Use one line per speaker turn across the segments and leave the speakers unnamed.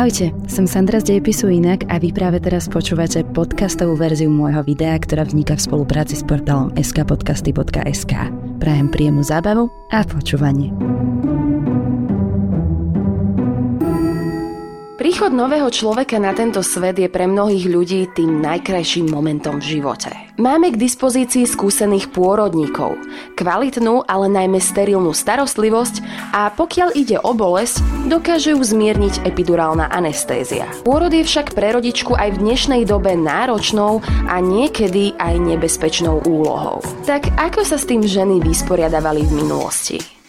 Ahojte, som Sandra z Dejepisu Inak a vy práve teraz počúvate podcastovú verziu môjho videa, ktorá vzniká v spolupráci s portálom skpodcasty.sk. Prajem príjemnú zábavu a počúvanie. Príchod nového človeka na tento svet je pre mnohých ľudí tým najkrajším momentom v živote. Máme k dispozícii skúsených pôrodníkov, kvalitnú, ale najmä sterilnú starostlivosť a pokiaľ ide o bolesť, dokáže ju zmierniť epidurálna anestézia. Pôrod je však pre rodičku aj v dnešnej dobe náročnou a niekedy aj nebezpečnou úlohou. Tak ako sa s tým ženy vysporiadavali v minulosti?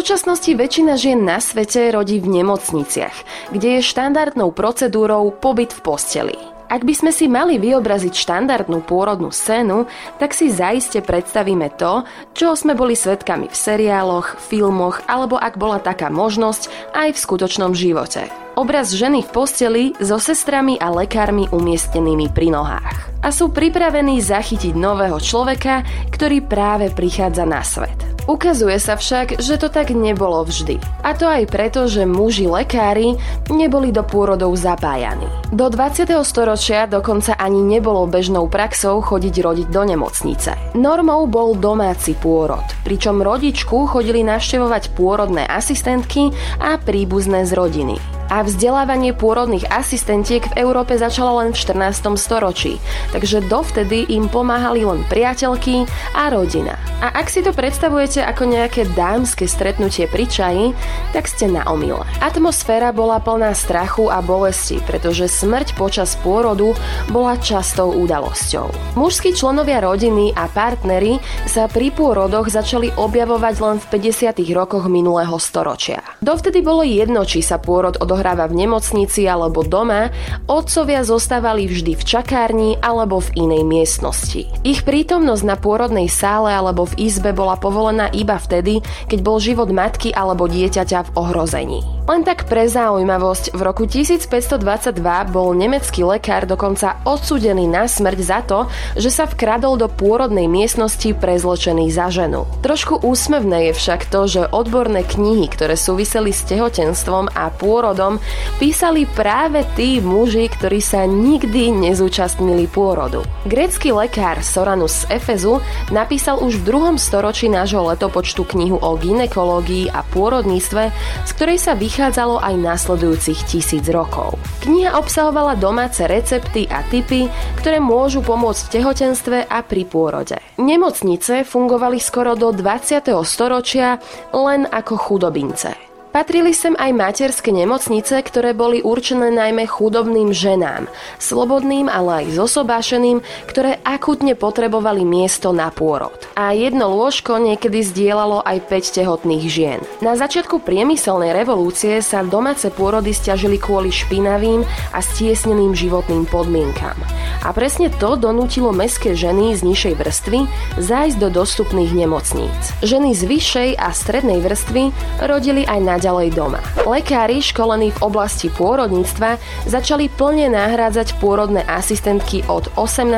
Súčasnosti väčšina žien na svete rodí v nemocniciach, kde je štandardnou procedúrou pobyt v posteli. Ak by sme si mali vyobraziť štandardnú pôrodnú scénu, tak si zaiste predstavíme to, čo sme boli svetkami v seriáloch, filmoch alebo ak bola taká možnosť aj v skutočnom živote. Obraz ženy v posteli so sestrami a lekármi umiestnenými pri nohách a sú pripravení zachytiť nového človeka, ktorý práve prichádza na svet. Ukazuje sa však, že to tak nebolo vždy. A to aj preto, že muži lekári neboli do pôrodov zapájani. Do 20. storočia dokonca ani nebolo bežnou praxou chodiť rodiť do nemocnice. Normou bol domáci pôrod, pričom rodičku chodili navštevovať pôrodné asistentky a príbuzné z rodiny a vzdelávanie pôrodných asistentiek v Európe začalo len v 14. storočí, takže dovtedy im pomáhali len priateľky a rodina. A ak si to predstavujete ako nejaké dámske stretnutie pri čaji, tak ste na omyle. Atmosféra bola plná strachu a bolesti, pretože smrť počas pôrodu bola častou udalosťou. Mužskí členovia rodiny a partnery sa pri pôrodoch začali objavovať len v 50. rokoch minulého storočia. Dovtedy bolo jedno, či sa pôrod odohral odohráva v nemocnici alebo doma, otcovia zostávali vždy v čakárni alebo v inej miestnosti. Ich prítomnosť na pôrodnej sále alebo v izbe bola povolená iba vtedy, keď bol život matky alebo dieťaťa v ohrození. Len tak pre zaujímavosť, v roku 1522 bol nemecký lekár dokonca odsúdený na smrť za to, že sa vkradol do pôrodnej miestnosti prezločený za ženu. Trošku úsmevné je však to, že odborné knihy, ktoré súviseli s tehotenstvom a pôrodom, písali práve tí muži, ktorí sa nikdy nezúčastnili pôrodu. Grécky lekár Soranus z Efezu napísal už v druhom storočí nášho letopočtu knihu o ginekológii a pôrodníctve, z ktorej sa vychádza vychádzalo aj nasledujúcich tisíc rokov. Kniha obsahovala domáce recepty a typy, ktoré môžu pomôcť v tehotenstve a pri pôrode. Nemocnice fungovali skoro do 20. storočia len ako chudobince. Patrili sem aj materské nemocnice, ktoré boli určené najmä chudobným ženám, slobodným, ale aj zosobášeným, ktoré akutne potrebovali miesto na pôrod. A jedno lôžko niekedy zdieľalo aj 5 tehotných žien. Na začiatku priemyselnej revolúcie sa domáce pôrody stiažili kvôli špinavým a stiesneným životným podmienkam. A presne to donútilo mestské ženy z nižšej vrstvy zájsť do dostupných nemocníc. Ženy z vyššej a strednej vrstvy rodili aj na naďalej doma. Lekári školení v oblasti pôrodníctva začali plne nahrádzať pôrodné asistentky od 18.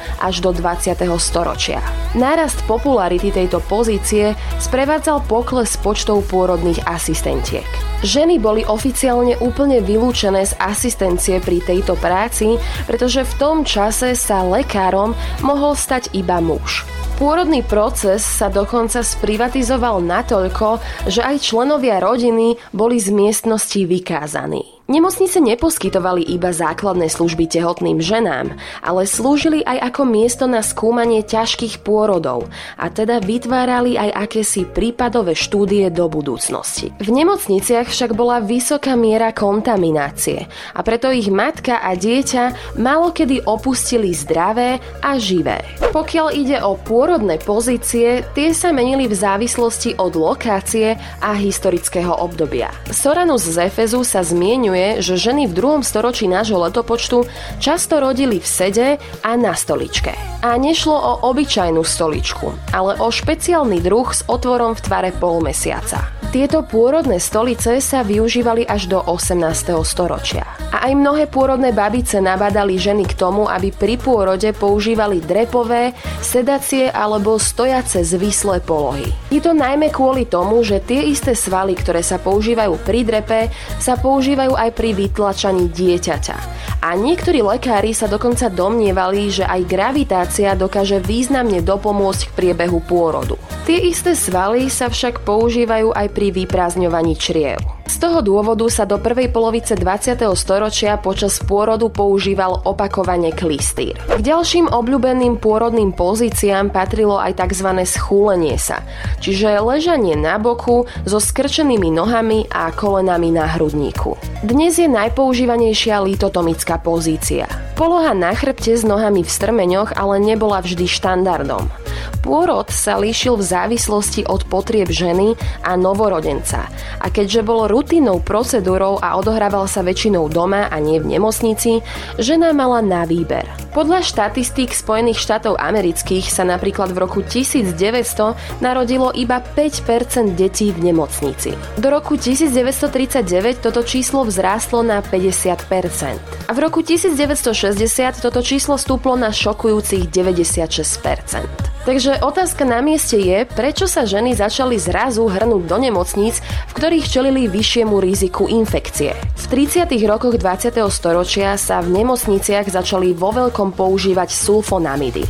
až do 20. storočia. Nárast popularity tejto pozície sprevádzal pokles počtov pôrodných asistentiek. Ženy boli oficiálne úplne vylúčené z asistencie pri tejto práci, pretože v tom čase sa lekárom mohol stať iba muž. Pôrodný proces sa dokonca sprivatizoval natoľko, že aj členovia rodiny boli z miestnosti vykázaní. Nemocnice neposkytovali iba základné služby tehotným ženám, ale slúžili aj ako miesto na skúmanie ťažkých pôrodov a teda vytvárali aj akési prípadové štúdie do budúcnosti. V nemocniciach však bola vysoká miera kontaminácie a preto ich matka a dieťa malokedy opustili zdravé a živé. Pokiaľ ide o pôrodné pozície, tie sa menili v závislosti od lokácie a historického obdobia. Soranus z Efezu sa zmienuje, že ženy v druhom storočí nášho letopočtu často rodili v sede a na stoličke. A nešlo o obyčajnú stoličku, ale o špeciálny druh s otvorom v tvare polmesiaca. Tieto pôrodné stolice sa využívali až do 18. storočia. A aj mnohé pôrodné babice nabadali ženy k tomu, aby pri pôrode používali drepové, sedacie alebo stojace zvislé polohy. Je to najmä kvôli tomu, že tie isté svaly, ktoré sa používajú pri drepe, sa používajú aj pri vytlačaní dieťaťa. A niektorí lekári sa dokonca domnievali, že aj gravitácia dokáže významne dopomôcť k priebehu pôrodu. Tie isté svaly sa však používajú aj pri vyprázdňovaní čriev. Z toho dôvodu sa do prvej polovice 20. storočia počas pôrodu používal opakovane klistýr. K ďalším obľúbeným pôrodným pozíciám patrilo aj tzv. schúlenie sa, čiže ležanie na boku so skrčenými nohami a kolenami na hrudníku. Dnes je najpoužívanejšia litotomická pozícia. Poloha na chrbte s nohami v strmeňoch ale nebola vždy štandardom. Pôrod sa líšil v závislosti od potrieb ženy a novorodenca. A keďže bol rutinnou procedúrou a odohrával sa väčšinou doma a nie v nemocnici, žena mala na výber. Podľa štatistík Spojených štátov amerických sa napríklad v roku 1900 narodilo iba 5% detí v nemocnici. Do roku 1939 toto číslo vzrástlo na 50%. A v roku 1960 toto číslo stúplo na šokujúcich 96%. Takže otázka na mieste je, prečo sa ženy začali zrazu hrnúť do nemocníc, v ktorých čelili vyššiemu riziku infekcie. V 30. rokoch 20. storočia sa v nemocniciach začali vo veľkom používať sulfonamidy.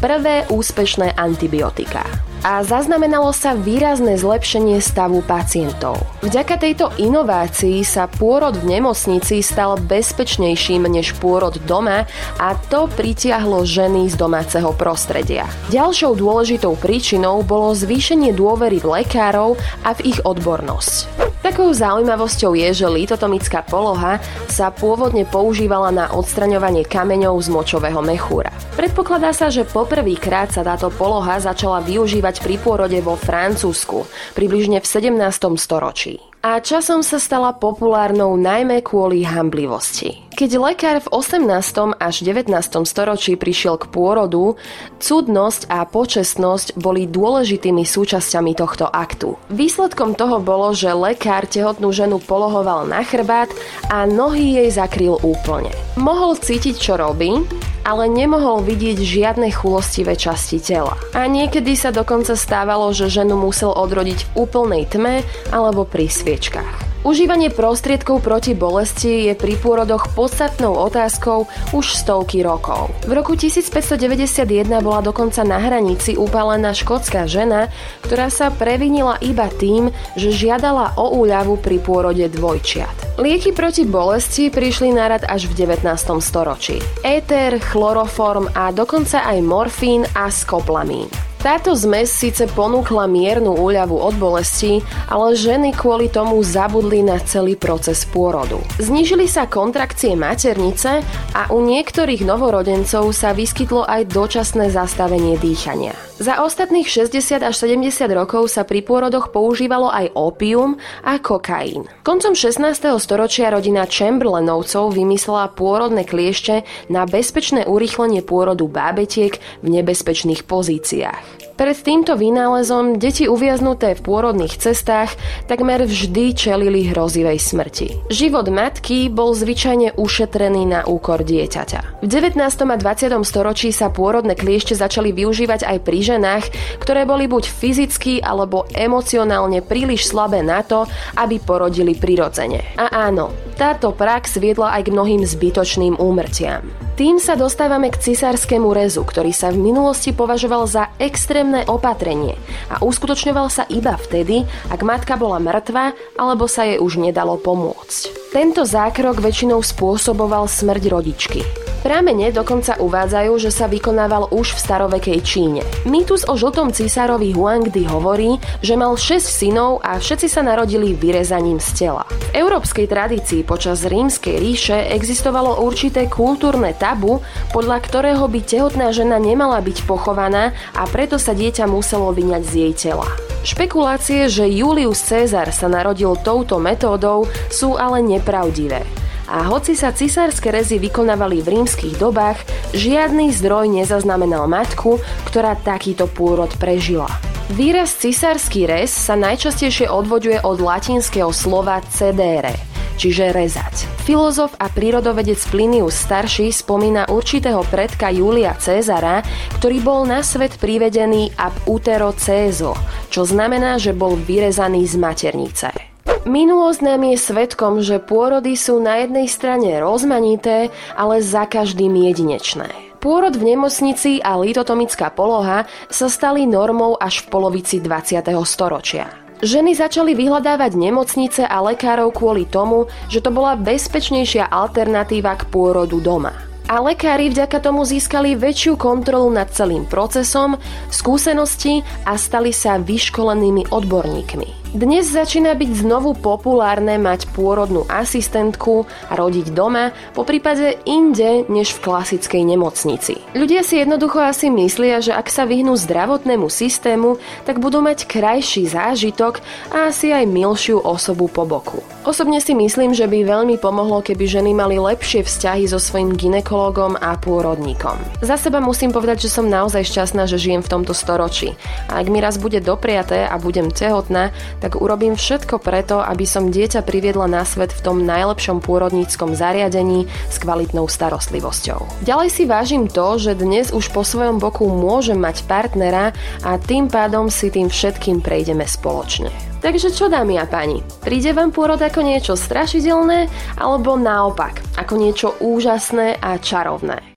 Prvé úspešné antibiotika a zaznamenalo sa výrazné zlepšenie stavu pacientov. Vďaka tejto inovácii sa pôrod v nemocnici stal bezpečnejším než pôrod doma a to pritiahlo ženy z domáceho prostredia. Ďalšou dôležitou príčinou bolo zvýšenie dôvery v lekárov a v ich odbornosť. Takou zaujímavosťou je, že litotomická poloha sa pôvodne používala na odstraňovanie kameňov z močového mechúra. Predpokladá sa, že poprvýkrát sa táto poloha začala využívať pri pôrode vo Francúzsku, približne v 17. storočí a časom sa stala populárnou najmä kvôli hamblivosti. Keď lekár v 18. až 19. storočí prišiel k pôrodu, cudnosť a počestnosť boli dôležitými súčasťami tohto aktu. Výsledkom toho bolo, že lekár tehotnú ženu polohoval na chrbát a nohy jej zakryl úplne. Mohol cítiť, čo robí, ale nemohol vidieť žiadne chulostivé časti tela. A niekedy sa dokonca stávalo, že ženu musel odrodiť v úplnej tme alebo pri sviečkach. Užívanie prostriedkov proti bolesti je pri pôrodoch podstatnou otázkou už stovky rokov. V roku 1591 bola dokonca na hranici upálená škótska žena, ktorá sa previnila iba tým, že žiadala o úľavu pri pôrode dvojčiat. Lieky proti bolesti prišli na rad až v 19. storočí. Éter, chloroform a dokonca aj morfín a skoplamín. Táto zmes síce ponúkla miernu úľavu od bolesti, ale ženy kvôli tomu zabudli na celý proces pôrodu. Znížili sa kontrakcie maternice a u niektorých novorodencov sa vyskytlo aj dočasné zastavenie dýchania. Za ostatných 60 až 70 rokov sa pri pôrodoch používalo aj opium a kokain. Koncom 16. storočia rodina Chamberlainovcov vymyslela pôrodné kliešte na bezpečné urýchlenie pôrodu bábetiek v nebezpečných pozíciách. Pred týmto vynálezom deti uviaznuté v pôrodných cestách takmer vždy čelili hrozivej smrti. Život matky bol zvyčajne ušetrený na úkor dieťaťa. V 19. a 20. storočí sa pôrodné kliešte začali využívať aj pri ženách, ktoré boli buď fyzicky alebo emocionálne príliš slabé na to, aby porodili prirodzene. A áno, táto prax viedla aj k mnohým zbytočným úmrtiam. Tým sa dostávame k cisárskému rezu, ktorý sa v minulosti považoval za extrémne opatrenie a uskutočňoval sa iba vtedy, ak matka bola mŕtva alebo sa jej už nedalo pomôcť. Tento zákrok väčšinou spôsoboval smrť rodičky. Pramene dokonca uvádzajú, že sa vykonával už v starovekej Číne. Mýtus o žltom císarovi Huangdi hovorí, že mal 6 synov a všetci sa narodili vyrezaním z tela. V európskej tradícii počas rímskej ríše existovalo určité kultúrne tabu, podľa ktorého by tehotná žena nemala byť pochovaná a preto sa dieťa muselo vyňať z jej tela. Špekulácie, že Julius Cezar sa narodil touto metódou, sú ale nepravdivé a hoci sa cisárske rezy vykonávali v rímskych dobách, žiadny zdroj nezaznamenal matku, ktorá takýto pôrod prežila. Výraz cisársky rez sa najčastejšie odvoďuje od latinského slova cedere, čiže rezať. Filozof a prírodovedec Plinius starší spomína určitého predka Julia Cezara, ktorý bol na svet privedený ab utero Cezo, čo znamená, že bol vyrezaný z maternice. Minulosť nám je svetkom, že pôrody sú na jednej strane rozmanité, ale za každým jedinečné. Pôrod v nemocnici a litotomická poloha sa stali normou až v polovici 20. storočia. Ženy začali vyhľadávať nemocnice a lekárov kvôli tomu, že to bola bezpečnejšia alternatíva k pôrodu doma. A lekári vďaka tomu získali väčšiu kontrolu nad celým procesom, skúsenosti a stali sa vyškolenými odborníkmi. Dnes začína byť znovu populárne mať pôrodnú asistentku a rodiť doma, po prípade inde než v klasickej nemocnici. Ľudia si jednoducho asi myslia, že ak sa vyhnú zdravotnému systému, tak budú mať krajší zážitok a asi aj milšiu osobu po boku. Osobne si myslím, že by veľmi pomohlo, keby ženy mali lepšie vzťahy so svojím ginekologom a pôrodníkom. Za seba musím povedať, že som naozaj šťastná, že žijem v tomto storočí. A ak mi raz bude dopriaté a budem tehotná, tak urobím všetko preto, aby som dieťa priviedla na svet v tom najlepšom pôrodníckom zariadení s kvalitnou starostlivosťou. Ďalej si vážim to, že dnes už po svojom boku môžem mať partnera a tým pádom si tým všetkým prejdeme spoločne. Takže čo dámy a páni, príde vám pôrod ako niečo strašidelné alebo naopak, ako niečo úžasné a čarovné?